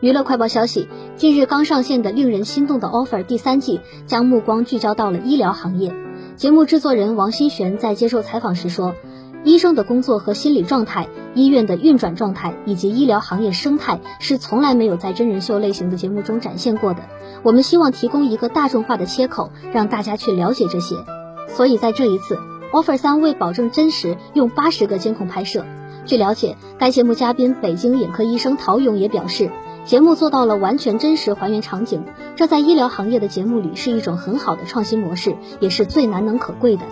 娱乐快报消息，近日刚上线的令人心动的 offer 第三季将目光聚焦到了医疗行业。节目制作人王新璇在接受采访时说，医生的工作和心理状态、医院的运转状态以及医疗行业生态是从来没有在真人秀类型的节目中展现过的。我们希望提供一个大众化的切口，让大家去了解这些。所以在这一次，offer 三为保证真实，用八十个监控拍摄。据了解，该节目嘉宾北京眼科医生陶勇也表示。节目做到了完全真实还原场景，这在医疗行业的节目里是一种很好的创新模式，也是最难能可贵的。